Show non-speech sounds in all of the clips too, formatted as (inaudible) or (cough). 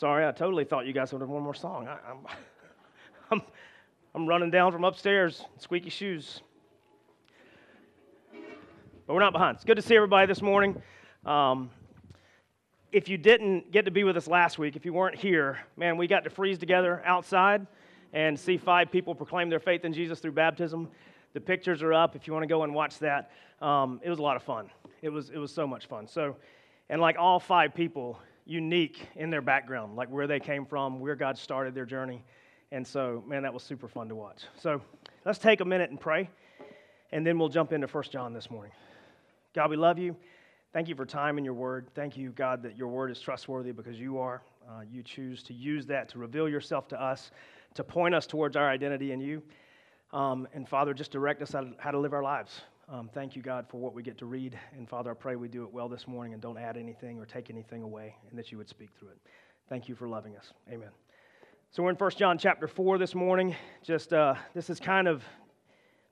Sorry, I totally thought you guys would have one more song. I, I'm, (laughs) I'm, I'm running down from upstairs, squeaky shoes. But we're not behind. It's good to see everybody this morning. Um, if you didn't get to be with us last week, if you weren't here, man, we got to freeze together outside and see five people proclaim their faith in Jesus through baptism. The pictures are up if you want to go and watch that. Um, it was a lot of fun. It was, it was so much fun. So, and like all five people, unique in their background, like where they came from, where God started their journey. And so, man, that was super fun to watch. So let's take a minute and pray, and then we'll jump into 1 John this morning. God, we love you. Thank you for time in your word. Thank you, God, that your word is trustworthy because you are. Uh, you choose to use that to reveal yourself to us, to point us towards our identity in you. Um, and Father, just direct us how to live our lives. Um, thank you, God, for what we get to read. And Father, I pray we do it well this morning and don't add anything or take anything away, and that you would speak through it. Thank you for loving us. Amen. So we're in 1 John chapter 4 this morning. Just uh, this is kind of,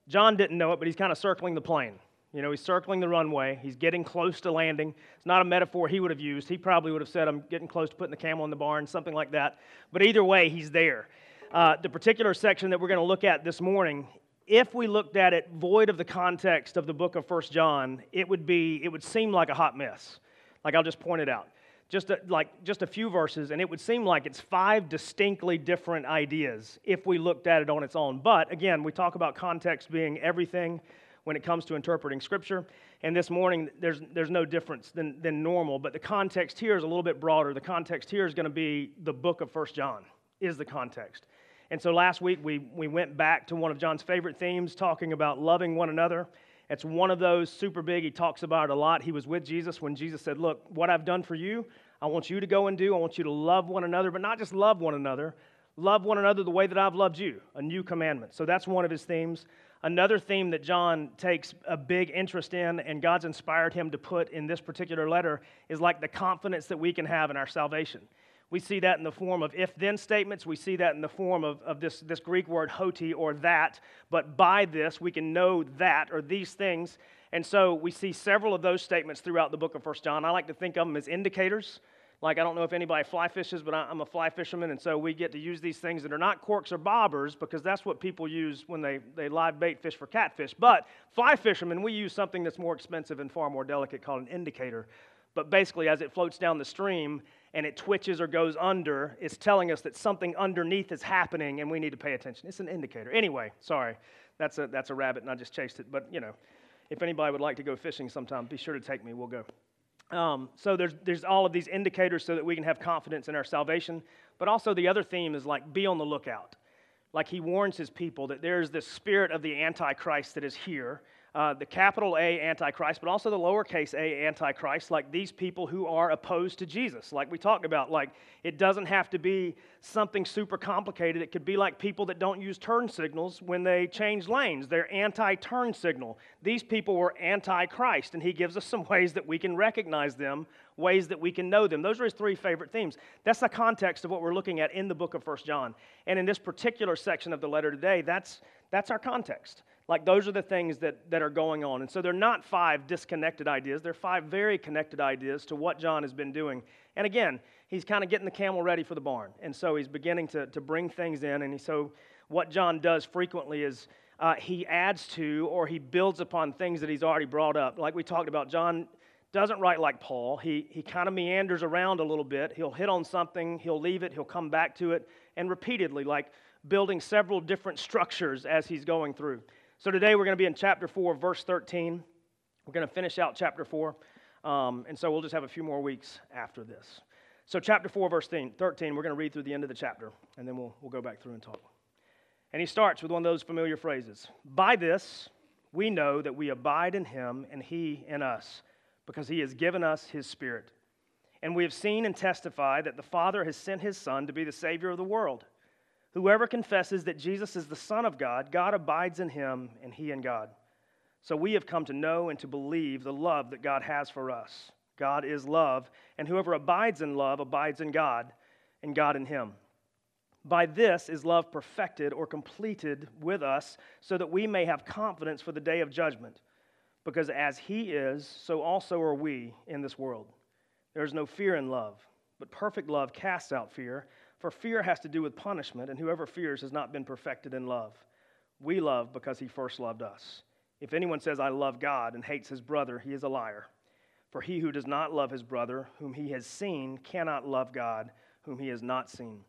John didn't know it, but he's kind of circling the plane. You know, he's circling the runway. He's getting close to landing. It's not a metaphor he would have used. He probably would have said, I'm getting close to putting the camel in the barn, something like that. But either way, he's there. Uh, the particular section that we're going to look at this morning if we looked at it void of the context of the book of First John, it would be it would seem like a hot mess. Like I'll just point it out. Just a, like just a few verses and it would seem like it's five distinctly different ideas if we looked at it on its own. But again, we talk about context being everything when it comes to interpreting scripture. And this morning there's there's no difference than than normal, but the context here is a little bit broader. The context here is going to be the book of First John is the context. And so last week we, we went back to one of John's favorite themes, talking about loving one another. It's one of those super big. He talks about it a lot. He was with Jesus when Jesus said, Look, what I've done for you, I want you to go and do. I want you to love one another, but not just love one another, love one another the way that I've loved you, a new commandment. So that's one of his themes. Another theme that John takes a big interest in and God's inspired him to put in this particular letter is like the confidence that we can have in our salvation. We see that in the form of if then statements. We see that in the form of, of this, this Greek word hoti or that. But by this, we can know that or these things. And so we see several of those statements throughout the book of First John. I like to think of them as indicators. Like, I don't know if anybody fly fishes, but I'm a fly fisherman, and so we get to use these things that are not corks or bobbers because that's what people use when they, they live bait fish for catfish. But fly fishermen, we use something that's more expensive and far more delicate called an indicator. But basically, as it floats down the stream, and it twitches or goes under, it's telling us that something underneath is happening and we need to pay attention. It's an indicator. Anyway, sorry, that's a, that's a rabbit and I just chased it. But, you know, if anybody would like to go fishing sometime, be sure to take me. We'll go. Um, so there's, there's all of these indicators so that we can have confidence in our salvation. But also the other theme is like be on the lookout. Like he warns his people that there's this spirit of the Antichrist that is here uh, the capital A Antichrist, but also the lowercase a Antichrist, like these people who are opposed to Jesus. Like we talked about, like it doesn't have to be something super complicated. It could be like people that don't use turn signals when they change lanes. They're anti turn signal. These people were Antichrist, and he gives us some (laughs) ways that we can recognize them, ways that we can know them. Those are his three favorite themes. That's the context of what we're looking at in the book of First John. And in this particular section of the letter today, that's, that's our context. Like, those are the things that, that are going on. And so they're not five disconnected ideas, they're five very connected ideas to what John has been doing. And again, he's kind of getting the camel ready for the barn. And so he's beginning to, to bring things in. And he, so, what John does frequently is uh, he adds to or he builds upon things that he's already brought up. Like we talked about, John doesn't write like Paul. He, he kind of meanders around a little bit. He'll hit on something, he'll leave it, he'll come back to it, and repeatedly, like building several different structures as he's going through. So today we're going to be in chapter 4, verse 13. We're going to finish out chapter 4. Um, and so we'll just have a few more weeks after this. So, chapter 4, verse 13, we're going to read through the end of the chapter, and then we'll, we'll go back through and talk. And he starts with one of those familiar phrases By this, we know that we abide in him and he in us, because he has given us his spirit. And we have seen and testified that the Father has sent his Son to be the Savior of the world. Whoever confesses that Jesus is the Son of God, God abides in him and he in God. So we have come to know and to believe the love that God has for us. God is love, and whoever abides in love abides in God, and God in him. By this is love perfected or completed with us, so that we may have confidence for the day of judgment. Because as he is, so also are we in this world. There is no fear in love But perfect love casts out fear, for fear has to do with punishment, and whoever fears has not been perfected in love. We love because he first loved us. If anyone says, I love God, and hates his brother, he is a liar. For he who does not love his brother, whom he has seen, cannot love God, whom he has not seen.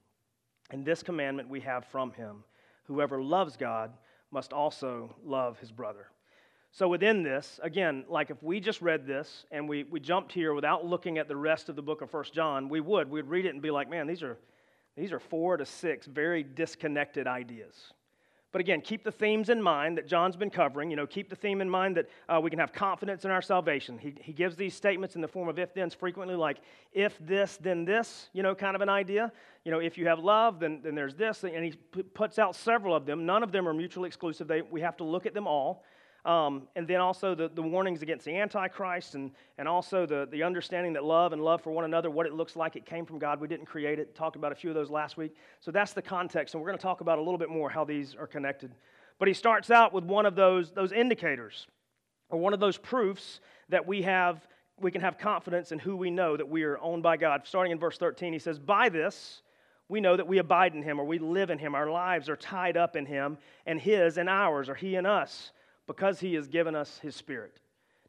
And this commandment we have from him whoever loves God must also love his brother. So, within this, again, like if we just read this and we, we jumped here without looking at the rest of the book of First John, we would. We'd read it and be like, man, these are, these are four to six very disconnected ideas. But again, keep the themes in mind that John's been covering. You know, keep the theme in mind that uh, we can have confidence in our salvation. He, he gives these statements in the form of if thens frequently, like if this, then this, you know, kind of an idea. You know, if you have love, then, then there's this. And he p- puts out several of them. None of them are mutually exclusive. They, we have to look at them all. Um, and then also the, the warnings against the Antichrist, and, and also the, the understanding that love and love for one another, what it looks like, it came from God. We didn't create it. Talked about a few of those last week. So that's the context, and we're going to talk about a little bit more how these are connected. But he starts out with one of those, those indicators, or one of those proofs that we have we can have confidence in who we know that we are owned by God. Starting in verse 13, he says, By this we know that we abide in him, or we live in him. Our lives are tied up in him, and his and ours, or he and us because he has given us his spirit.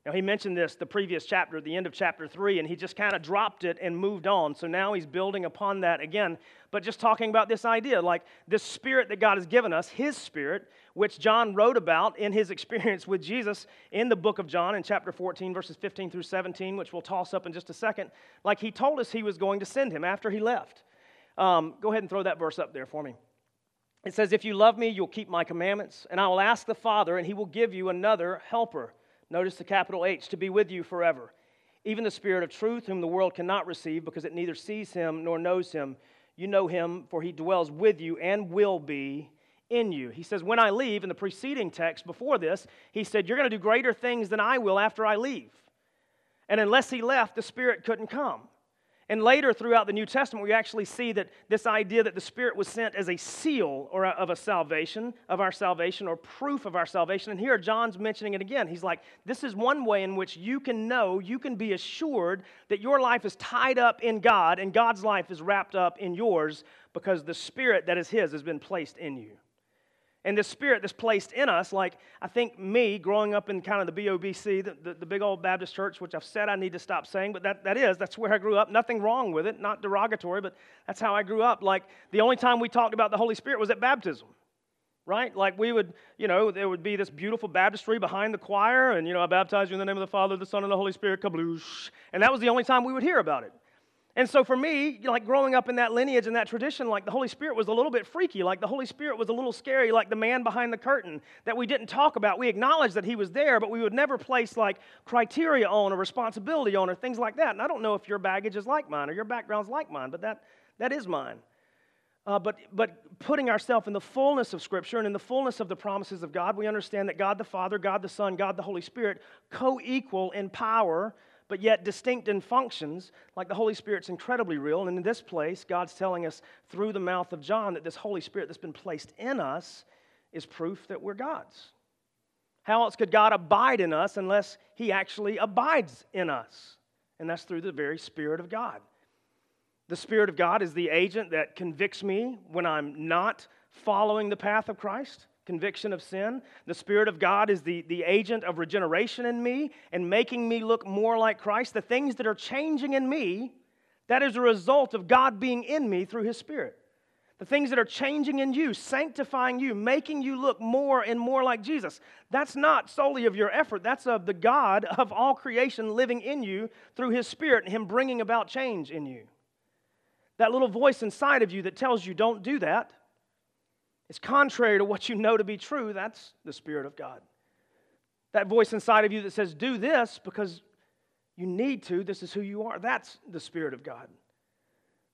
Now, he mentioned this the previous chapter, the end of chapter 3, and he just kind of dropped it and moved on. So now he's building upon that again, but just talking about this idea like this spirit that God has given us, his spirit, which John wrote about in his experience with Jesus in the book of John in chapter 14, verses 15 through 17, which we'll toss up in just a second. Like he told us he was going to send him after he left. Um, go ahead and throw that verse up there for me. It says, If you love me, you'll keep my commandments, and I will ask the Father, and he will give you another helper. Notice the capital H, to be with you forever. Even the Spirit of truth, whom the world cannot receive, because it neither sees him nor knows him. You know him, for he dwells with you and will be in you. He says, When I leave, in the preceding text before this, he said, You're going to do greater things than I will after I leave. And unless he left, the Spirit couldn't come. And later throughout the New Testament, we actually see that this idea that the Spirit was sent as a seal or a, of a salvation, of our salvation, or proof of our salvation. And here John's mentioning it again. He's like, this is one way in which you can know, you can be assured that your life is tied up in God and God's life is wrapped up in yours because the Spirit that is His has been placed in you. And this spirit that's placed in us, like I think me growing up in kind of the BOBC, the, the, the, big old Baptist church, which I've said I need to stop saying, but that, that is, that's where I grew up. Nothing wrong with it, not derogatory, but that's how I grew up. Like the only time we talked about the Holy Spirit was at baptism, right? Like we would, you know, there would be this beautiful baptistry behind the choir, and, you know, I baptize you in the name of the Father, the Son, and the Holy Spirit, kabloosh. And that was the only time we would hear about it. And so for me, like growing up in that lineage and that tradition, like the Holy Spirit was a little bit freaky. Like the Holy Spirit was a little scary, like the man behind the curtain that we didn't talk about. We acknowledged that he was there, but we would never place like criteria on or responsibility on or things like that. And I don't know if your baggage is like mine or your background's like mine, but that, that is mine. Uh, but, but putting ourselves in the fullness of Scripture and in the fullness of the promises of God, we understand that God the Father, God the Son, God the Holy Spirit co equal in power but yet distinct in functions, like the Holy Spirit's incredibly real. And in this place, God's telling us through the mouth of John that this Holy Spirit that's been placed in us is proof that we're God's. How else could God abide in us unless He actually abides in us? And that's through the very Spirit of God. The Spirit of God is the agent that convicts me when I'm not following the path of Christ conviction of sin. The Spirit of God is the, the agent of regeneration in me and making me look more like Christ. The things that are changing in me, that is a result of God being in me through His Spirit. The things that are changing in you, sanctifying you, making you look more and more like Jesus. That's not solely of your effort. That's of the God of all creation living in you through His Spirit and Him bringing about change in you. That little voice inside of you that tells you, don't do that, is contrary to what you know to be true, that's the Spirit of God. That voice inside of you that says, do this because you need to, this is who you are, that's the Spirit of God.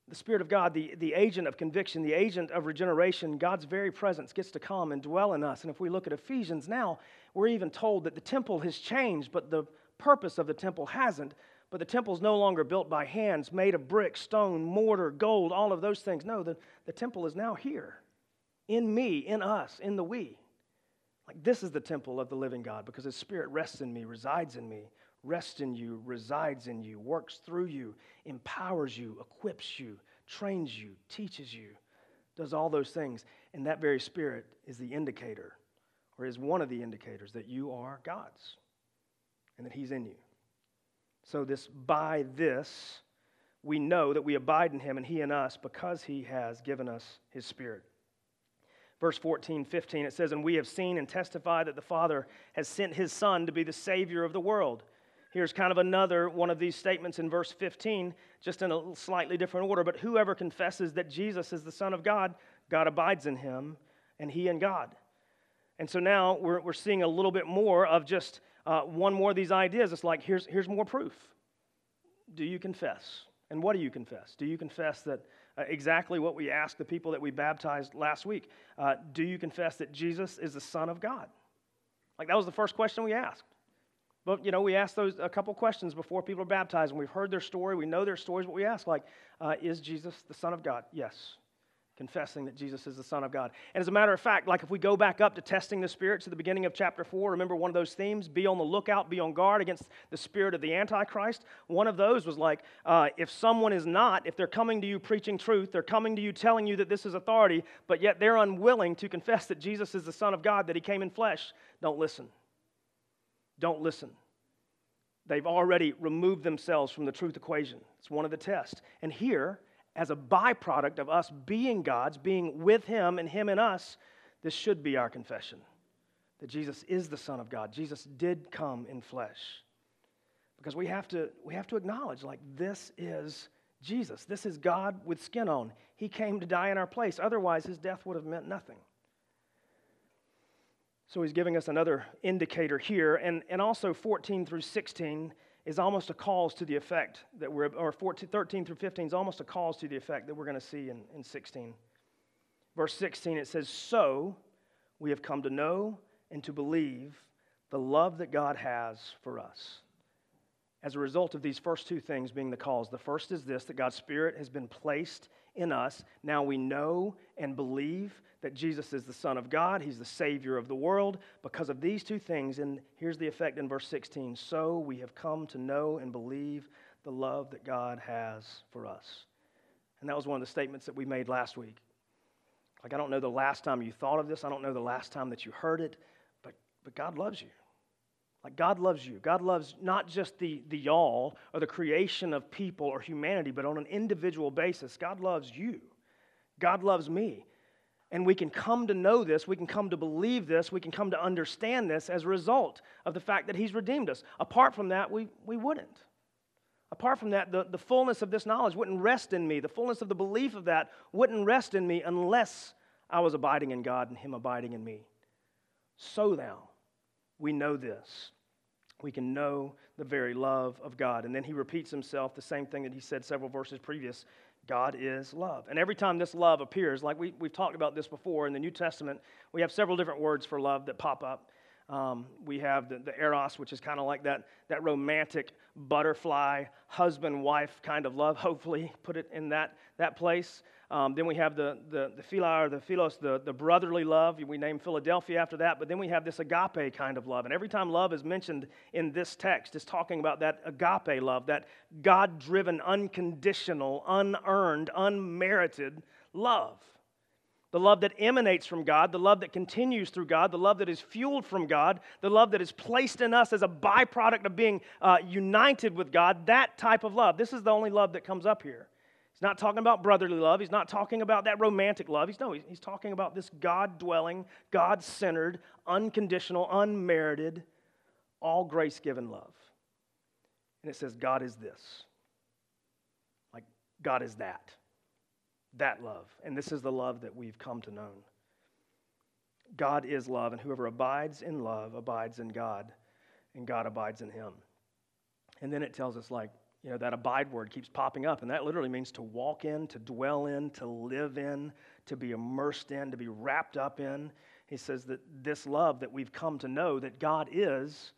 The Spirit of God, the, the agent of conviction, the agent of regeneration, God's very presence gets to come and dwell in us. And if we look at Ephesians now, we're even told that the temple has changed, but the purpose of the temple hasn't. But the temple is no longer built by hands, made of brick, stone, mortar, gold, all of those things. No, the, the temple is now here in me, in us, in the we. Like this is the temple of the living God because his spirit rests in me, resides in me, rests in you, resides in you, works through you, empowers you, equips you, trains you, teaches you, does all those things. And that very Spirit is the indicator, or is one of the indicators that you are God's and that He's in you. So, this by this, we know that we abide in Him and He in us because He has given us His Spirit. Verse 14, 15, it says, And we have seen and testified that the Father has sent His Son to be the Savior of the world. Here's kind of another one of these statements in verse 15, just in a slightly different order. But whoever confesses that Jesus is the Son of God, God abides in him, and he in God. And so now we're, we're seeing a little bit more of just uh, one more of these ideas. It's like, here's, here's more proof. Do you confess? And what do you confess? Do you confess that exactly what we asked the people that we baptized last week? Uh, do you confess that Jesus is the Son of God? Like, that was the first question we asked. But, you know, we ask those a couple questions before people are baptized, and we've heard their story, we know their stories, but we ask, like, uh, is Jesus the Son of God? Yes. Confessing that Jesus is the Son of God. And as a matter of fact, like if we go back up to testing the spirits at the beginning of chapter 4, remember one of those themes? Be on the lookout, be on guard against the spirit of the Antichrist. One of those was like, uh, if someone is not, if they're coming to you preaching truth, they're coming to you telling you that this is authority, but yet they're unwilling to confess that Jesus is the Son of God, that He came in flesh, don't listen don't listen. They've already removed themselves from the truth equation. It's one of the tests. And here, as a byproduct of us being God's, being with Him and Him in us, this should be our confession that Jesus is the Son of God. Jesus did come in flesh. Because we have to, we have to acknowledge, like, this is Jesus. This is God with skin on. He came to die in our place. Otherwise, his death would have meant nothing. So he's giving us another indicator here. And, and also 14 through 16 is almost a cause to the effect that we're, or 14, 13 through 15 is almost a cause to the effect that we're going to see in, in 16. Verse 16, it says, So we have come to know and to believe the love that God has for us. As a result of these first two things being the cause, the first is this that God's Spirit has been placed in us. Now we know and believe that Jesus is the Son of God, He's the Savior of the world. Because of these two things, and here's the effect in verse 16 so we have come to know and believe the love that God has for us. And that was one of the statements that we made last week. Like, I don't know the last time you thought of this, I don't know the last time that you heard it, but, but God loves you. Like, God loves you. God loves not just the, the y'all or the creation of people or humanity, but on an individual basis. God loves you. God loves me. And we can come to know this, we can come to believe this, we can come to understand this as a result of the fact that He's redeemed us. Apart from that, we, we wouldn't. Apart from that, the, the fullness of this knowledge wouldn't rest in me. The fullness of the belief of that wouldn't rest in me unless I was abiding in God and Him abiding in me. So now, we know this. We can know the very love of God. And then he repeats himself, the same thing that he said several verses previous God is love. And every time this love appears, like we, we've talked about this before in the New Testament, we have several different words for love that pop up. Um, we have the, the eros, which is kind of like that, that romantic butterfly, husband wife kind of love, hopefully, put it in that, that place. Um, then we have the, the, the phila or the philos, the, the brotherly love. We name Philadelphia after that. But then we have this agape kind of love. And every time love is mentioned in this text, it's talking about that agape love, that God driven, unconditional, unearned, unmerited love. The love that emanates from God, the love that continues through God, the love that is fueled from God, the love that is placed in us as a byproduct of being uh, united with God, that type of love. This is the only love that comes up here. He's not talking about brotherly love. He's not talking about that romantic love. He's, no, he's, talking about this God dwelling, God centered, unconditional, unmerited, all grace given love. And it says, God is this. Like, God is that. That love. And this is the love that we've come to know. God is love, and whoever abides in love abides in God, and God abides in him. And then it tells us, like, you know, that abide word keeps popping up, and that literally means to walk in, to dwell in, to live in, to be immersed in, to be wrapped up in. He says that this love that we've come to know that God is,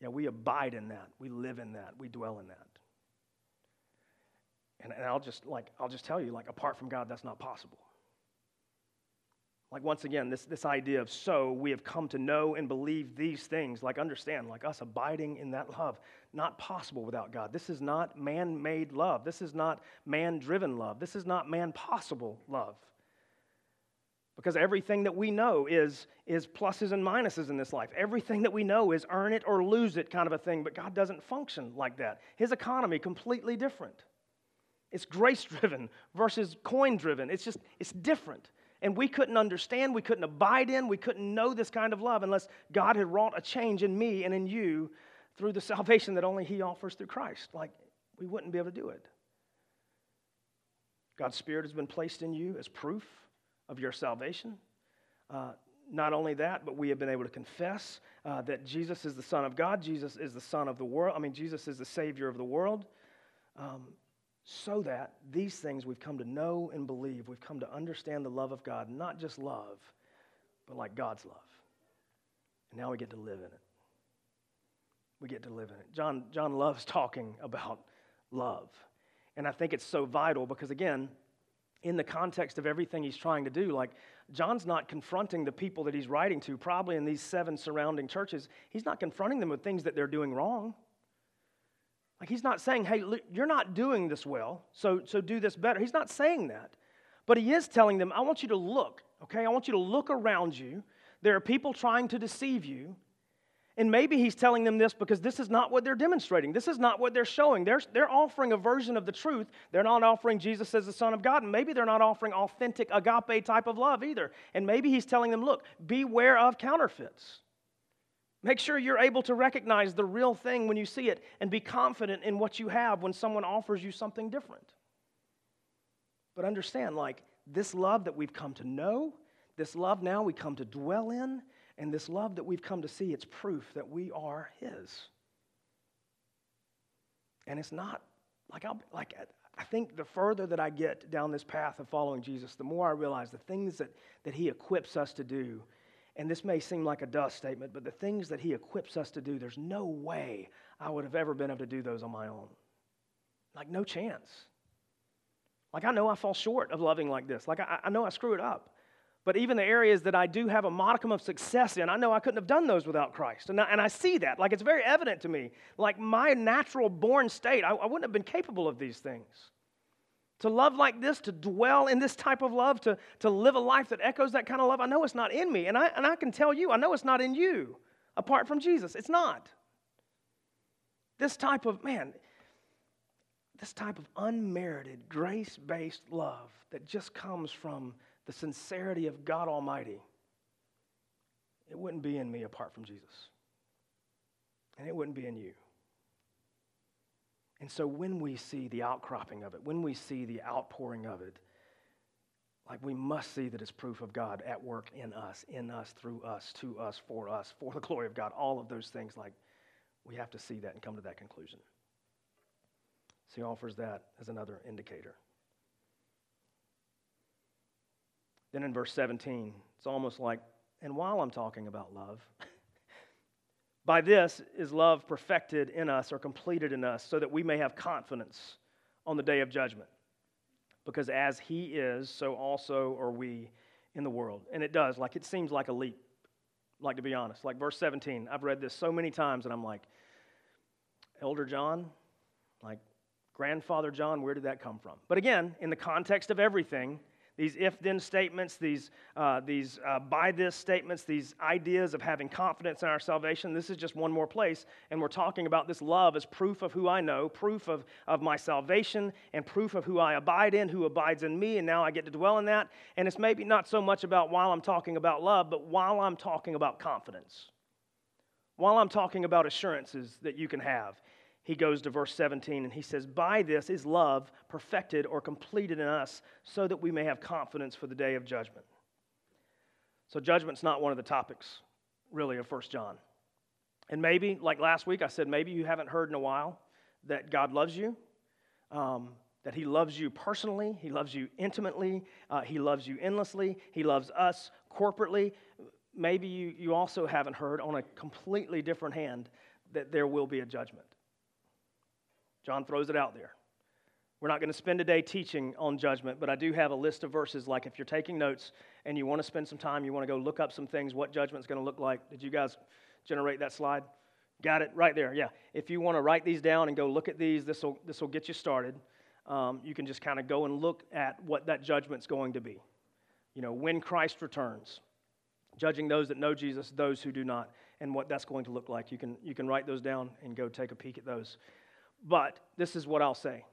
yeah, we abide in that. We live in that. We dwell in that. And, and I'll just like I'll just tell you, like apart from God, that's not possible. Like, once again, this, this idea of so we have come to know and believe these things, like, understand, like us abiding in that love, not possible without God. This is not man made love. This is not man driven love. This is not man possible love. Because everything that we know is, is pluses and minuses in this life. Everything that we know is earn it or lose it kind of a thing, but God doesn't function like that. His economy, completely different. It's grace driven versus coin driven. It's just, it's different. And we couldn't understand, we couldn't abide in, we couldn't know this kind of love unless God had wrought a change in me and in you through the (laughs) salvation that only He offers through Christ. Like, we wouldn't be able to do it. God's Spirit has been placed in you as proof of your salvation. Uh, not only that, but we have been able to confess uh, that Jesus is the Son of God, Jesus is the Son of the world. I mean, Jesus is the Savior of the world. Um, so that these things we've come to know and believe, we've come to understand the love of God, not just love, but like God's love. And now we get to live in it. We get to live in it. John, John loves (laughs) talking about love. And I think it's so vital because, again, in the context of everything he's trying to do, like John's not confronting the people that he's writing to, probably in these seven surrounding churches. He's not confronting them with things that they're doing wrong. Like he's not saying, hey, you're not doing this well, so, so do this better. He's not saying that. But he is telling them, I want you to look, okay? I want you to look around you. There are people trying to deceive you. And maybe he's telling them this because this is not what they're demonstrating. This is not what they're showing. They're, they're offering a version of the truth. They're not offering Jesus as the Son of God. And maybe they're not offering authentic agape type of love either. And maybe he's telling them, look, beware of counterfeits. Make sure you're able to recognize the real thing when you see it and be confident in what you have when someone offers you something different. But understand, like, this love that we've come to know, this love now we come to dwell in, and this love that we've come to see, it's proof that we are His. And it's not like I'll, like I think the further that I get down this path of following Jesus, the more I realize the things that, that He equips us to do and this may seem like a dust statement, but the things that He equips us to do, there's no way I would have ever been able to do those on my own. Like, no chance. Like, I know I fall short of loving like this. Like, I, I know I screw it up. But even the areas that I do have a modicum of success in, I know I couldn't have done those without Christ. And I, and I see that. Like, it's very evident to me. Like, my natural born state, I, I wouldn't have been capable of these things. To love like this, to dwell in this type of love, to, to live a life that echoes that kind of love, I know it's not in me. And I, and I can tell you, I know it's not in you apart from Jesus. It's not. This type of, man, this type of unmerited, grace based love that just comes from the sincerity of God Almighty, it wouldn't be in me apart from Jesus. And it wouldn't be in you. And so when we see the outcropping of it, when we see the outpouring of it, like we must see that it's proof of God at work in us, in us, through us, to us, for us, for the glory of God. All of those things, like we have to see that and come to that conclusion. So he offers that as another indicator. Then in verse 17, it's almost like, and while I'm talking about love, By this is love perfected in us or completed in us, so that we may have confidence on the day of judgment. Because as He is, so also are we in the world. And it does, like it seems like a leap, like to be honest. Like verse 17, I've read this so many times, and I'm like, Elder John, like grandfather John, where did that come from? But again, in the context of everything, these if then statements, these, uh, these uh, by this statements, these ideas of having confidence in our salvation. This is just one more place. And we're talking about this love as proof of who I know, proof of, of my salvation, and proof of who I abide in, who abides in me. And now I get to dwell in that. And it's maybe not so much about while I'm talking about love, but while I'm talking about confidence. While I'm talking about assurances that you can have he goes to verse 17 and he says, By this is love perfected or completed in us, so that we may have confidence for the day of judgment. So, judgment's not one of the topics, really, of 1 John. And maybe, like last week, I said, maybe you haven't heard in a while that God loves you, um, that He loves you personally, He loves you intimately, uh, He loves you endlessly, He loves us corporately. Maybe you, you also haven't heard on a completely different hand that there will be a judgment. John throws it out there. We're not going to spend a day teaching on judgment, but I do have a list of verses. Like if you're taking notes and you want to spend some time, you want to go look up some things, what judgment's going to look like. Did you guys generate that slide? Got it right there. Yeah. If you want to write these down and go look at these, this will this will get you started. Um, you can just kind of go and look at what that judgment's going to be. You know, when Christ returns, judging those that know Jesus, those who do not, and what that's going to look like. You can you can write those down and go take a peek at those. But this is what I'll say: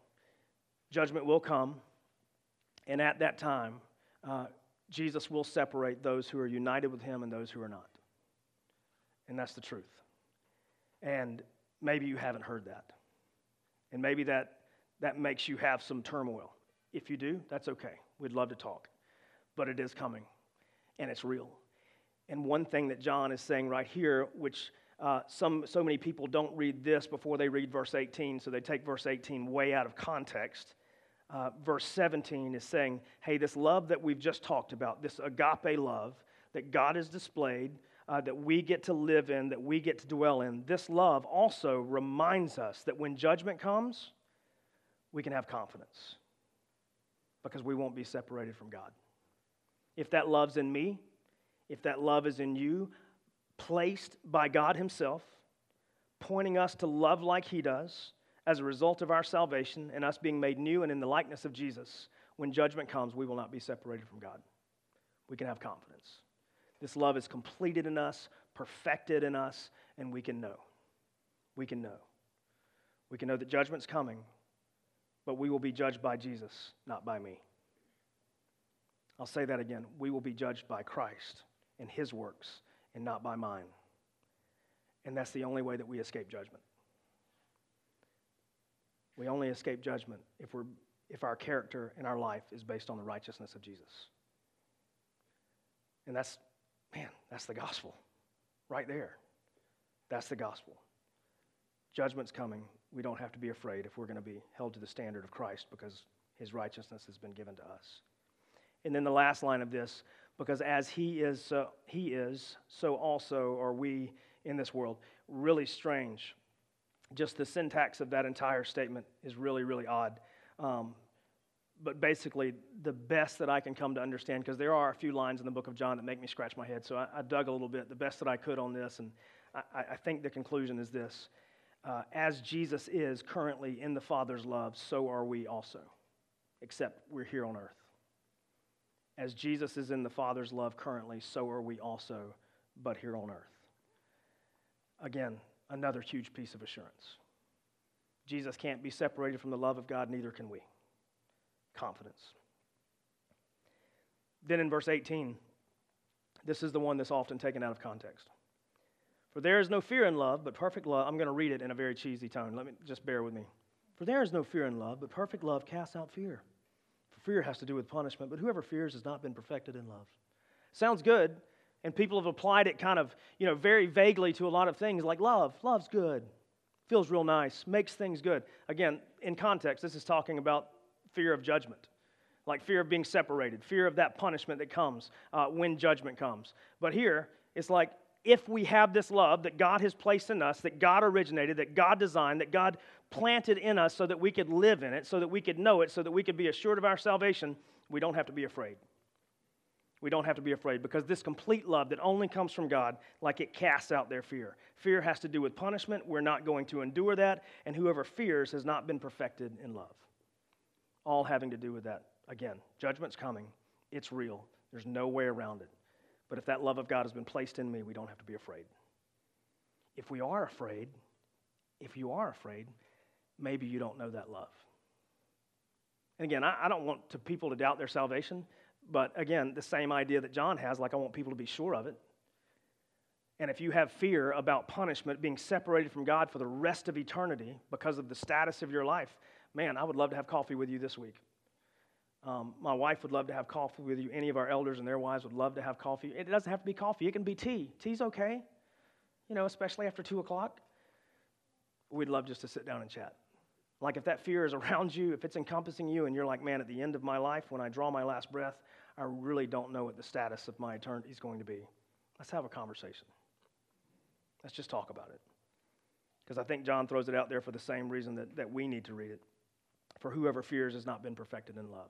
judgment will come, and at that time, uh, Jesus will separate those who are united with Him and those who are not. And that's the truth. And maybe you haven't heard that. And maybe that, that makes you have some turmoil. If you do, that's okay. We'd love to talk. But it is coming, and it's real. And one thing that John is saying right here, which uh, some, so many people don't read this before they read verse 18, so they take verse 18 way out of context. Uh, verse 17 is saying, hey, this love that we've just talked about, this agape love that God has displayed uh, that we get to live in, that we get to dwell in, this love also reminds us that when judgment comes, we can have confidence because we won't be separated from God. If that love's in me, if that love is in you, placed by God Himself, pointing us to love like He does as a result of our salvation and us being made new and in the likeness of Jesus, when judgment comes, we will not be separated from God. We can have confidence. This love is completed in us, perfected in us, and we can know. We can know. We can know that judgment's coming, but we will be judged by Jesus, not by me. I'll say that again. We will be judged by Christ and his works and not by mine. And that's the only way that we escape judgment. We only escape judgment if, we're, if our character and our life is based on the righteousness of Jesus. And that's Man, that's the gospel right there. That's the gospel. Judgment's coming. We don't have to be afraid if we're going to be held to the standard of Christ because his righteousness has been given to us. And then the last line of this, because as he is, he is, so also are we in this world. Really strange. Just the syntax of that entire statement is really, really odd. Um, but basically, the best that I can come to understand, because there are a few lines in the book of John that make me scratch my head. So I, I dug a little bit, the best that I could on this. And I, I think the conclusion is this uh, As Jesus is currently in the Father's love, so are we also, except we're here on earth. As Jesus is in the Father's love currently, so are we also, but here on earth. Again, another huge piece of assurance. Jesus can't be separated from the love of God, neither can we confidence. Then in verse 18, this is the one that's often taken out of context. For there is no fear in love, but perfect love. I'm going to read it in a very cheesy tone. Let me just bear with me. For there is no fear in love, but perfect love casts out fear. Fear has to do with punishment, but whoever fears has not been perfected in love. Sounds good, and people have applied it kind of, you know, very vaguely to a lot of things like love. Love's good. Feels real nice, makes things good. Again, in context, this is talking about fear of judgment, like fear of being separated, fear of that punishment that comes uh, when judgment comes. But here, it's like if we have this love that God has placed in us, that God originated, that God designed, that God planted in us so that we could live in it, so that we could know it, so that we could be assured of our salvation, we don't have to be afraid. We don't have to be afraid because this complete love that only comes from God, like it casts out their fear. Fear has to do with punishment. We're not going to endure that. And whoever fears has not been perfected in love all having to do with that. Again, judgment's coming, it's real, there's no way around it. But if that love of God has been placed in me, we don't have to be afraid. If we are afraid, if you are afraid, maybe you don't know that love. And again, I, I don't want to people to doubt their salvation, but again, the same idea that John has, like I want people to be sure of it. And if you have fear about punishment, being separated from God for the rest of eternity because of the status of your life, man, I would love to have coffee with you this week. Um, my wife would love to have coffee with you. Any of our elders and their wives would love to have coffee. It doesn't have to be coffee, it can be tea. Tea's okay, you know, especially after 2 o'clock. We'd love just to sit down and chat. Like if that fear is (laughs) around you, if it's encompassing you, and you're like, man, at the end of my life, when I draw my last breath, I really don't know what the status of my eternity is going to be. Let's have a conversation. Let's just talk about it. Because I think John throws it out there for the same reason that, that we need to read it For whoever fears has not been perfected in love.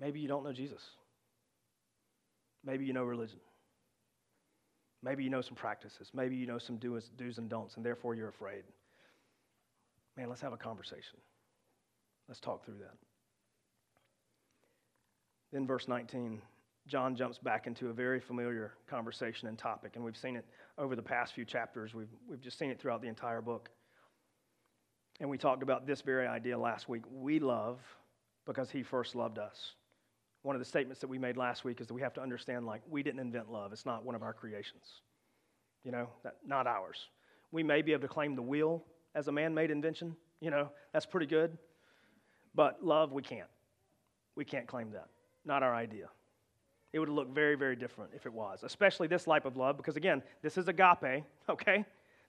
Maybe you don't know Jesus. Maybe you know religion. Maybe you know some practices. Maybe you know some do's, do's and don'ts, and therefore you're afraid. Man, let's have a conversation. Let's talk through that. Then, verse 19, John jumps back into a very familiar conversation and topic, and we've seen it over the past few chapters. We've, we've just seen it throughout the entire book. And we talked about this very idea last week. We love because he first loved us. One of the statements that we made last week is that we have to understand like we didn't invent love. It's not one of our creations. You know, that, not ours. We may be able to claim the wheel as a man-made invention, you know, that's pretty good. But love we can't. We can't claim that. Not our idea. It would look very, very different if it was, especially this type of love, because again, this is agape, (laughs) okay?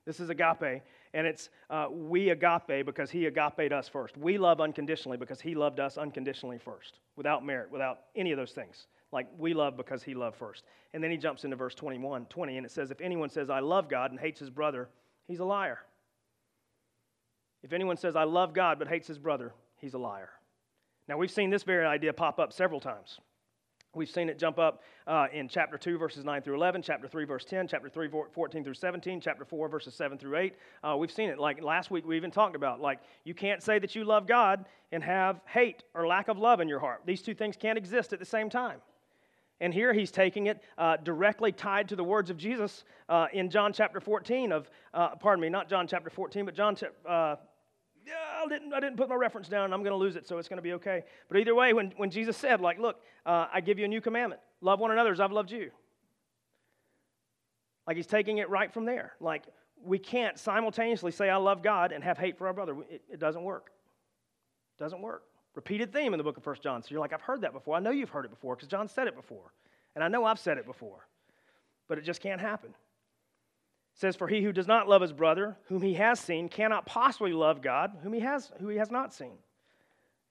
This is agape, and it's uh, we agape because he agaped us first. We love unconditionally because he loved us unconditionally first, without merit, without any of those things. Like we love because he loved first. And then he jumps into verse 21, 20, and it says, If anyone says, I love God and hates his brother, he's a liar. If anyone says, I love God but hates his brother, he's a liar. Now, we've seen this very idea pop up several times. We've seen it jump up uh, in chapter 2, verses 9 through 11, chapter 3, verse 10, chapter 3, 14 through 17, chapter 4, verses 7 through 8. Uh, we've seen it. Like last week, we even talked about, like, you can't say that you love God and have hate or lack of love in your heart. These two things can't exist at the same time. And here he's taking it uh, directly tied to the words of Jesus uh, in John chapter 14 of, uh, pardon me, not John chapter 14, but John uh, yeah, I didn't, I didn't put my reference down. I'm going to lose it, so it's going to be okay. But either way, when, when Jesus said, like, look, uh, I give you a new commandment love one another as I've loved you. Like he's taking it right from there. Like we can't simultaneously say I love God and have hate for our brother. It, it doesn't work. It doesn't work. Repeated theme in the book of First John. So you're like, I've heard that before. I know you've heard it before because John said it before. And I know I've said it before. But it just can't happen says, For he who does not love his brother, whom he has seen, cannot possibly love God, whom he has, who he has not seen.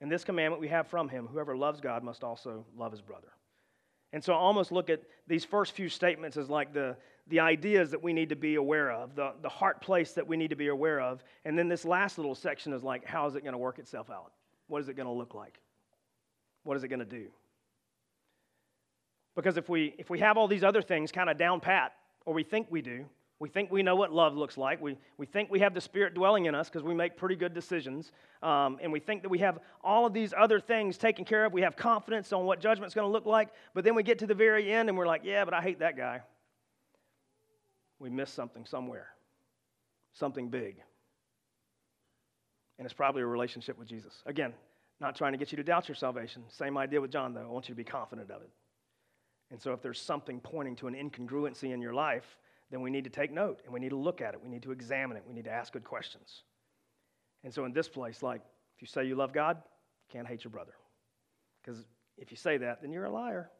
And this commandment we have from him whoever loves God must also love his brother. And so I almost look at these first few statements as like the, the ideas that we need to be aware of, the, the heart place that we need to be aware of. And then this last little section is like, how is it going to work itself out? What is it going to look like? What is it going to do? Because if we, if we have all these other things kind of down pat, or we think we do, we think we know what love looks like. We, we think we have the Spirit dwelling in us because we make pretty good decisions. Um, and we think that we have all of these other things taken care of. We have confidence on what judgment's going to look like. But then we get to the very end and we're like, yeah, but I hate that guy. We missed something somewhere, something big. And it's probably a relationship with Jesus. Again, not trying to get you to doubt your salvation. Same idea with John, though. I want you to be confident of it. And so if there's something pointing to an incongruency in your life, then we need to take note and we need to look at it. We need to examine it. We need to ask good questions. And so in this place, like, if you say you love God, you can't hate your brother. Because if you say that, then you're a liar.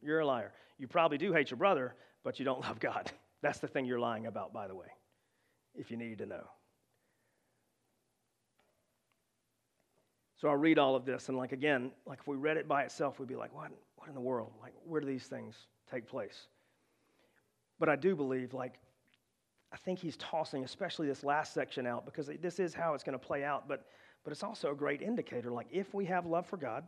You're a liar. You probably do hate your brother, but you don't (laughs) love God. That's the thing you're lying about, by the way, if you need to know. So I'll read all of this, and like again, like if we read it by itself, we'd be like, what, what in the world? Like, where do these things take place? But I do believe, like, I think he's tossing, especially this last section out, because this is how it's going to play out. But, but it's also a great indicator. Like, if we have love for God,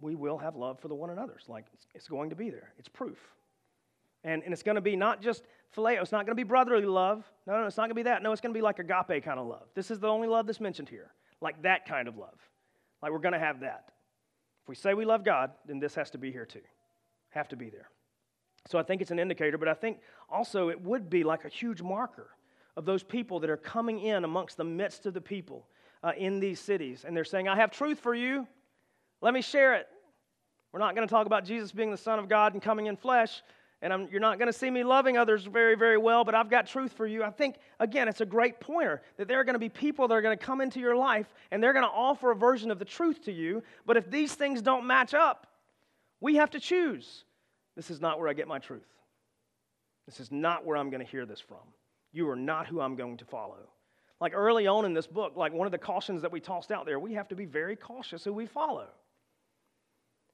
we will have love for the one another's. Like, it's, going to be there. It's proof. And, and it's going to be not just phileo. It's not going to be brotherly love. No, no, it's not going to be that. No, it's going to be like agape kind of love. This is the only love that's mentioned here. Like that kind of love. Like we're going to have that. If we say we love God, then this has to be here too. Have to be there. So I think it's an indicator, but I think also it would be like a huge marker of those people that are coming in amongst the midst of the people uh, in these cities. And they're saying, I have truth for you. Let me share it. We're not going to talk about Jesus being the Son of God and coming in flesh. And I'm, you're not going to see me loving others very, very well, but I've got truth for you. I think, again, it's a great pointer that there are going to be people that are going to come into your life and they're going to offer a version of the truth to you. But if these things don't match up, we have to choose. This is not where I get my truth. This is not where I'm going to hear this from. You are not who I'm going to follow. Like early on in this book, like one of the cautions that we tossed out there, we have to be very cautious who we follow.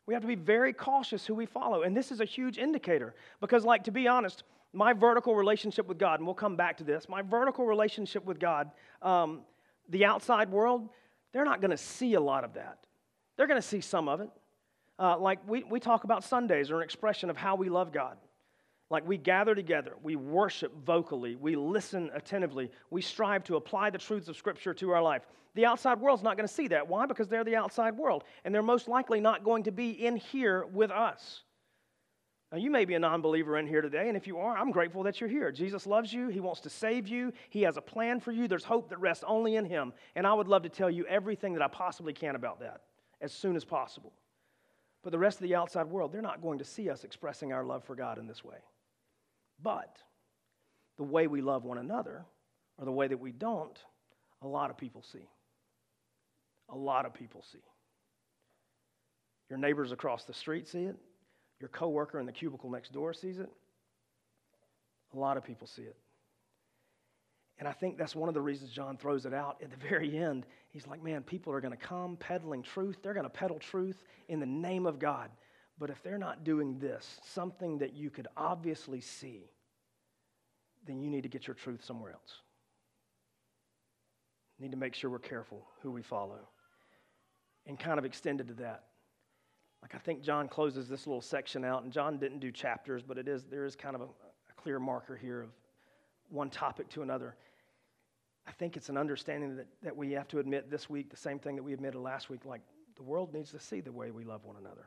We have to be very cautious who we follow. And this is a huge indicator because, like, to be honest, my vertical relationship with God, and we'll come back to this, my vertical relationship with God, um, the outside world, they're not going to see a lot of that. They're going to see some of it. Uh, like we, we talk about Sundays are an expression of how we love God. Like we gather together, we worship vocally, we listen attentively, we strive to apply the truths of Scripture to our life. The outside world's not going to see that. Why? Because they're the outside world, and they're most likely not going to be in here with us. Now, you may be a non believer in here today, and if you are, I'm grateful that you're here. Jesus loves you. He wants to save you. He has a plan for you. There's hope that rests only in Him. And I would love to tell you everything that I possibly can about that as soon as possible. But the rest of the outside world, they're not going to see us expressing our love for God in this way. But the way we love one another, or the way that we don't, a lot of people see. A lot of people see. Your neighbors across the street see it. Your coworker in the cubicle next door sees it. A lot of people see it. And I think that's one of the reasons John throws it out at the (laughs) very end. He's like, man, people are going to come peddling truth. They're going to peddle truth in the name of God. But if they're not doing this, something that you could obviously see, then you need to get your truth somewhere else. Need to make sure we're careful who we follow. And kind of extended to that. Like I think John closes this little section out, and John didn't do chapters, but it is there is kind of a, a clear marker here of one topic to another. I think it's an understanding that, that we have to admit this week the same thing that we admitted last week, like the world needs to see the way we love one another.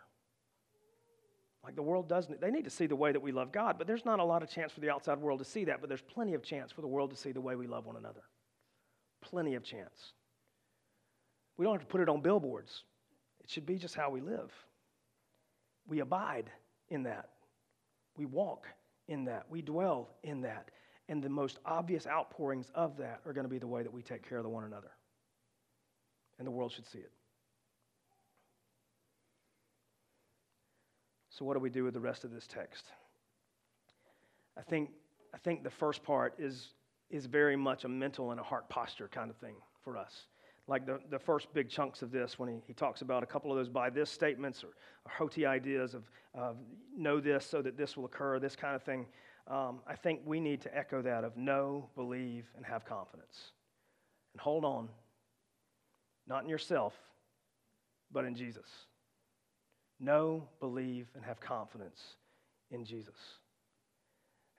Like the world doesn't, they need to see the way that we love God, but there's not a lot of chance for the outside world to see that, but there's plenty of chance for the world to see the way we love one another. Plenty of chance. We don't have to put it on billboards, it should be just how we live. We abide in that, we walk in that, we dwell in that. And the most obvious outpourings of that are going to be the way that we take care of the one another. And the world should see it. So, what do we do with the rest of this text? I think, I think the first part is, is very much a mental and a heart posture kind of thing for us. Like the, the first big chunks of this, when he, he talks about a couple of those by this statements or, or hoti ideas of, of know this so that this will occur, this kind of thing. Um, I think we need to echo that of know, believe, and have confidence. And hold on, not in yourself, but in Jesus. Know, believe, and have confidence in Jesus.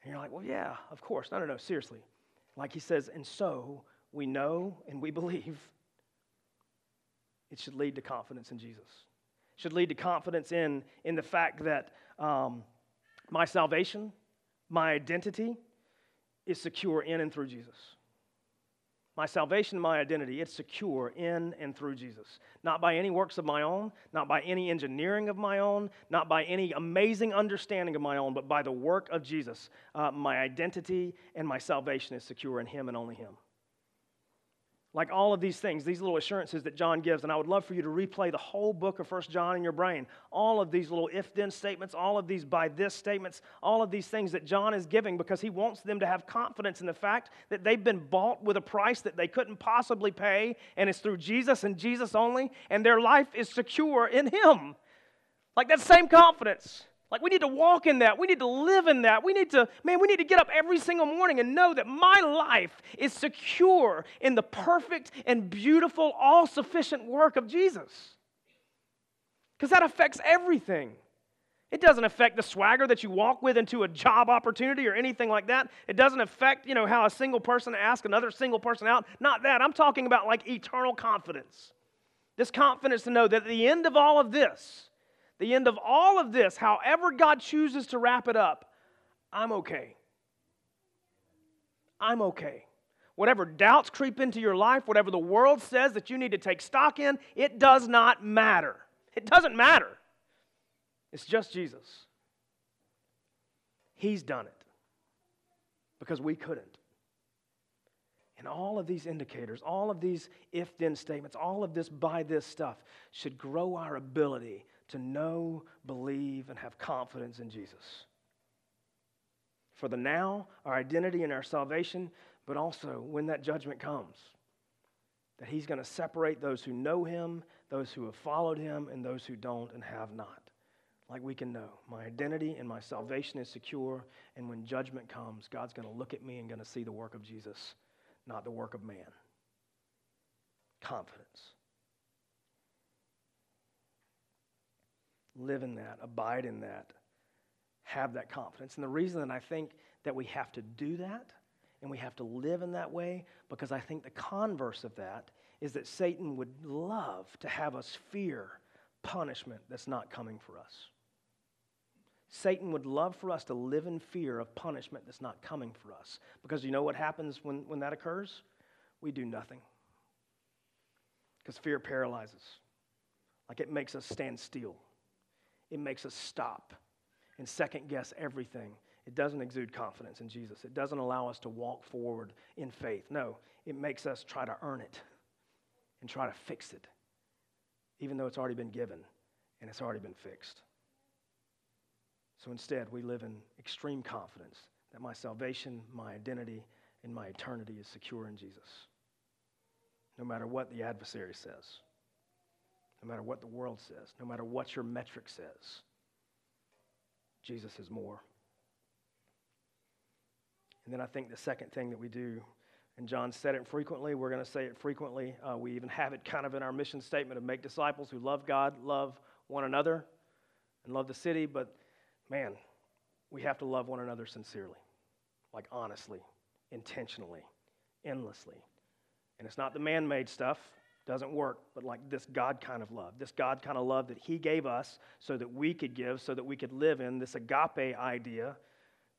And you're like, well, yeah, of course. No, no, no, seriously. Like he says, and so we know and we believe. It should lead to confidence in Jesus. It should lead to confidence in, in the fact that um, my salvation, my identity is secure in and through Jesus. My salvation, my identity, it's secure in and through Jesus. Not by any works of my own, not by any engineering of my own, not by any amazing understanding of my own, but by the work of Jesus. Uh, my identity and my salvation is secure in Him and only Him. Like all of these things, these little assurances that John gives, and I would love for you to replay the whole book of First John in your brain. All of these little if then statements, all of these by this statements, all of these things that John is giving because he wants them to have confidence in the fact that they've been bought with a price that they couldn't possibly pay, and it's through Jesus and Jesus only, and their life is secure in Him. Like that same confidence. Like, we need to walk in that. We need to live in that. We need to, man, we need to get up every single morning and know that my life is secure in the perfect and beautiful, all sufficient work of Jesus. Because that affects everything. It doesn't affect the swagger that you walk with into a job opportunity or anything like that. It doesn't affect, you know, how a single person asks another single person out. Not that. I'm talking about like eternal confidence. This confidence to know that at the end of all of this, the end of all of this, however God chooses to wrap it up, I'm okay. I'm okay. Whatever doubts creep into your life, whatever the world says that you need to take stock in, it does not matter. It doesn't matter. It's just Jesus. He's done it because we couldn't. And all of these indicators, all of these if then statements, all of this by this stuff should grow our ability to know, believe, and have confidence in Jesus. For the now, our identity and our salvation, but also when that judgment comes, that He's going to separate those who know Him, those who have followed Him, and those who don't and have not. Like we can know, my identity and my salvation is secure, and when judgment comes, God's going to look at me and going to see the work of Jesus, not the work of man. Confidence. Live in that, abide in that, have that confidence. And the reason that I think that we have to do that and we have to live in that way, because I think the converse of that is that Satan would love to have us fear punishment that's not coming for us. Satan would love for us to live in fear of punishment that's not coming for us. Because you know what happens when, when that occurs? We do nothing. Because fear paralyzes. Like it makes us stand still, it makes us stop and second guess everything. It doesn't exude confidence in Jesus. It doesn't allow us to walk forward in faith. No, it makes us try to earn it and try to fix it, even though it's already been given and it's already been fixed. So instead, we live in extreme confidence that my salvation, my identity, and my eternity is secure in Jesus. No matter what the adversary says, no matter what the world says, no matter what your metric says, Jesus is more. And then I think the second thing that we do, and John said it frequently, we're going to say it frequently. Uh, we even have it kind of in our mission statement of make disciples who love God, love one another, and love the city. But man, we have to love one another sincerely, like honestly, intentionally, endlessly. And it's not the man made stuff, doesn't work, but like this God kind of love, this God kind of love that He gave us so that we could give, so that we could live in this agape idea,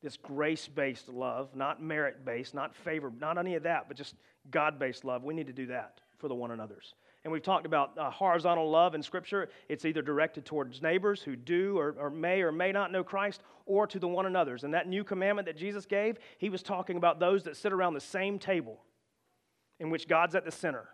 this grace based love, not merit based, not favor, not any of that, but just God based love. We need to do that for the one another's. And we've talked about uh, horizontal love in Scripture. It's either directed towards neighbors who do or, or may or may not know Christ, or to the one another's. And that new commandment that Jesus gave, he was talking about those that sit around the same table in which God's at the center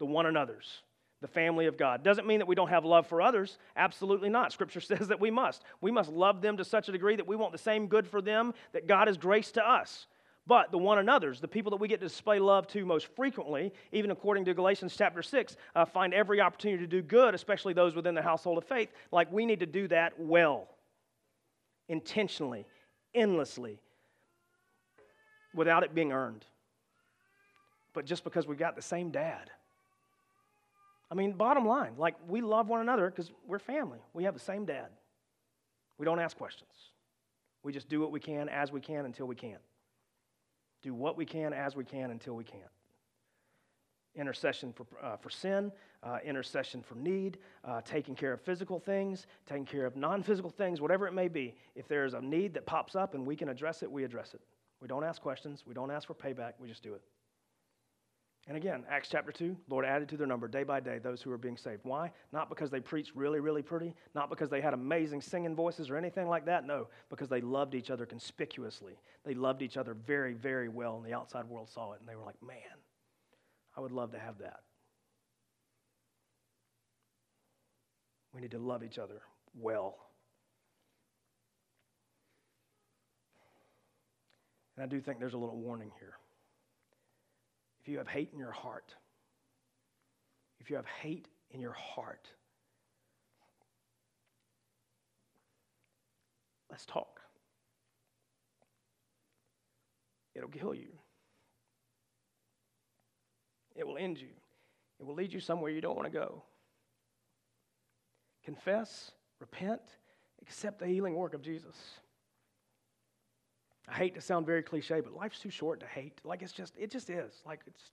the one another's, the family of God. Doesn't mean that we don't have love for others. Absolutely not. Scripture (laughs) says that we must. We must love them to such a degree that we want the same good for them that God has graced to us. But the one another's, the people that we get to display love to most frequently, even according to Galatians chapter 6, uh, find every opportunity to do good, especially those within the household of faith. Like we need to do that well, intentionally, endlessly, without it being earned. But just because we got the same dad I mean, bottom line, like we love one another because we're family. We have the same dad. We don't ask questions. We just do what we can as we can until we can't. Do what we can as we can until we can't. Intercession for, uh, for sin, uh, intercession for need, uh, taking care of physical things, taking care of non physical things, whatever it may be. If there's a need that pops up and we can address it, we address it. We don't ask questions, we don't ask for payback, we just do it. And again, Acts chapter 2, Lord added to their number day by day those who were being saved. Why? Not because they preached really, really pretty, not because they had amazing singing voices or anything like that. No, because they loved each other conspicuously. They loved each other very, very well, and the outside world saw it, and they were like, man, I would love to have that. We need to love each other well. And I do think there's a little warning here if you have hate in your heart, if you have hate in your heart, let's talk. It'll kill you. It will end you. It will lead you somewhere you don't want to go. Confess, repent, accept the healing work of Jesus. I hate to sound very cliche, but life's too short to hate. Like it's just, it just is. Like it's,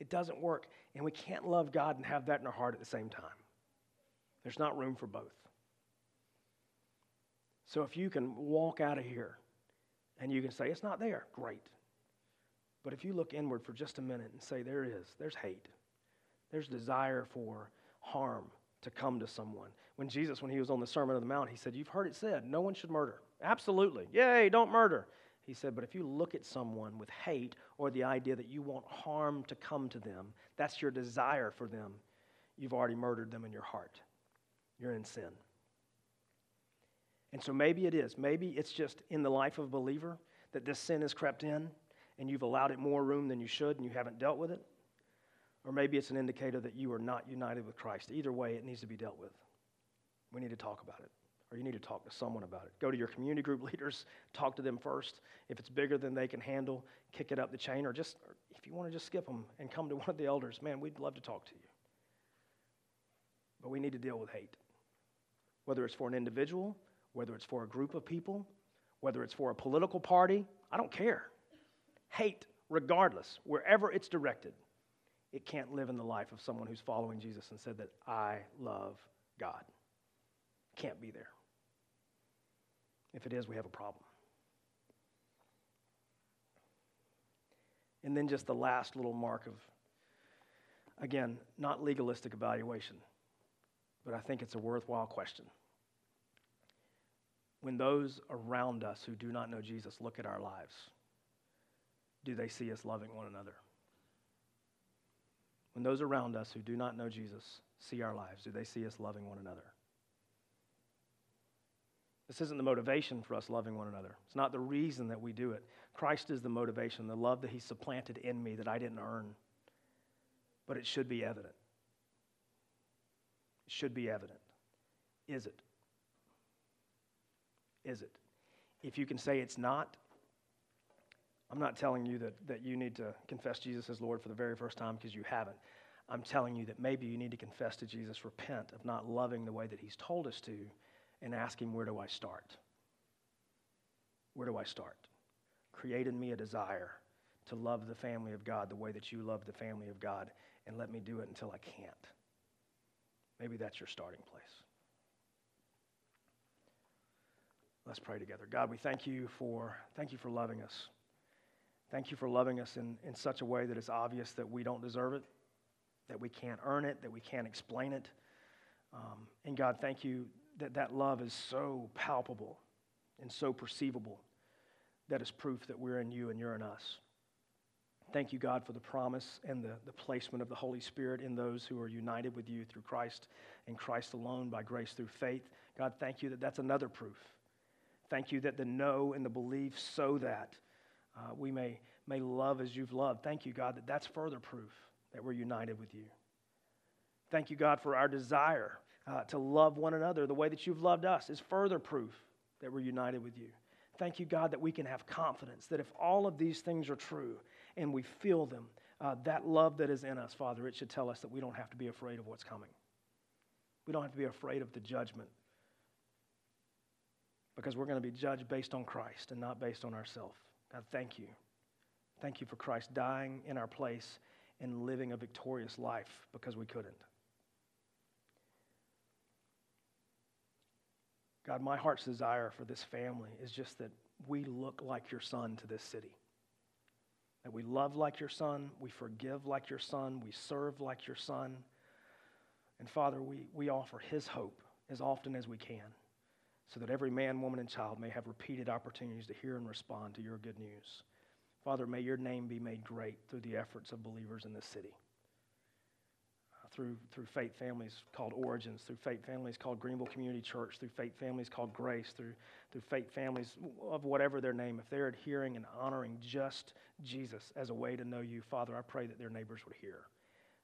it doesn't work. And we can't love God and have that in our heart at the same time. There's not room for both. So if you can walk out of here and you can say, it's not there, great. But if you look inward for just a minute and say, there is, there's hate, there's desire for harm to come to someone. When Jesus, when he was on the Sermon on the Mount, he said, You've heard it said, no one should murder. Absolutely. Yay, don't murder. He said, but if you look at someone with hate or the idea that you want harm to come to them, that's your desire for them, you've already murdered them in your heart. You're in sin. And so maybe it is. Maybe it's just in the life of a believer that this sin has crept in and you've allowed it more room than you should and you haven't dealt with it. Or maybe it's an indicator that you are not united with Christ. Either way, it needs to be dealt with. We need to talk about it or you need to talk to someone about it. Go to your community group (laughs) leaders, talk to them first. If it's bigger than they can handle, kick it up the chain, or just or if you want to just skip them and come to (laughs) one of the elders, man, we'd love to talk to you. But we need to deal with hate. whether it's for an individual, whether it's for a group of people, whether it's for a political party, I don't care. Hate, regardless, wherever it's directed, it can't live in the life of someone who's following Jesus and said that I love God. Can't be there. If it is, we have a problem. And then just the last little mark of, again, not legalistic evaluation, but I think it's a worthwhile question. When those around us who do not know Jesus look at our lives, do they see us loving one another? When those around us who do not know Jesus see our lives, do they see us loving one another? This isn't the motivation for us loving one another. It's not the reason that we do it. Christ is the motivation, the love that He supplanted in me that I didn't earn. But it should be evident. It should be evident. Is it? Is it? If you can say it's not, I'm not telling you that, that you need to confess Jesus as Lord for the very first time because you haven't. I'm telling you that maybe you need to confess to Jesus, repent of not loving the way that He's told us to, and ask Him, Where do I start? Where do I start? Create in me a desire to love the family of God the way that you love the family of God, and let me do it until I can't. Maybe that's your starting place. Let's pray together. God, we thank you for thank you for loving us. Thank you for loving us in, in such a way that it's obvious that we don't deserve it, that we can't earn it, that we can't explain it. Um, and God, thank you that that love is so palpable and so perceivable that is proof that we're in you and you're in us. Thank you, God, for the promise and the, the placement of the Holy Spirit in those who are united with you through Christ and Christ alone by grace through faith. God, thank you that that's another proof. Thank you that the know and the belief so that uh, we may, may love as you've loved. Thank you, God, that that's further proof that we're united with you. Thank you, God, for our desire uh, to love one another the way that you've loved us is further proof that we're united with you. Thank you, God, that we can have confidence that if all of these things are true and we feel them, uh, that love that is in us, Father, it should tell us that we don't have to be afraid of what's coming. We don't have to be afraid of the judgment because we're going to be judged based on Christ and not based on ourselves. God, thank you. Thank you for Christ dying in our place and living a victorious life because we couldn't. God, my heart's desire for this family is just that we look like your son to this city. That we love like your son, we forgive like your son, we serve like your son. And Father, we, we offer his hope as often as we can so that every man, woman, and child may have repeated opportunities to hear and respond to your good news. Father, may your name be made great through the efforts of believers in this city. Through, through faith families called Origins, through faith families called Greenville Community Church, through faith families called Grace, through, through faith families of whatever their name, if they're adhering and honoring just Jesus as a way to know you, Father, I pray that their neighbors would hear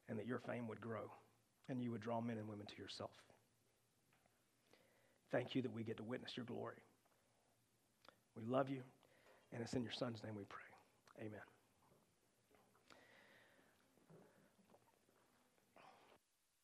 and that your fame would grow and you would draw men and women to yourself. Thank you that we get to witness your glory. We love you, and it's in your Son's name we pray. Amen.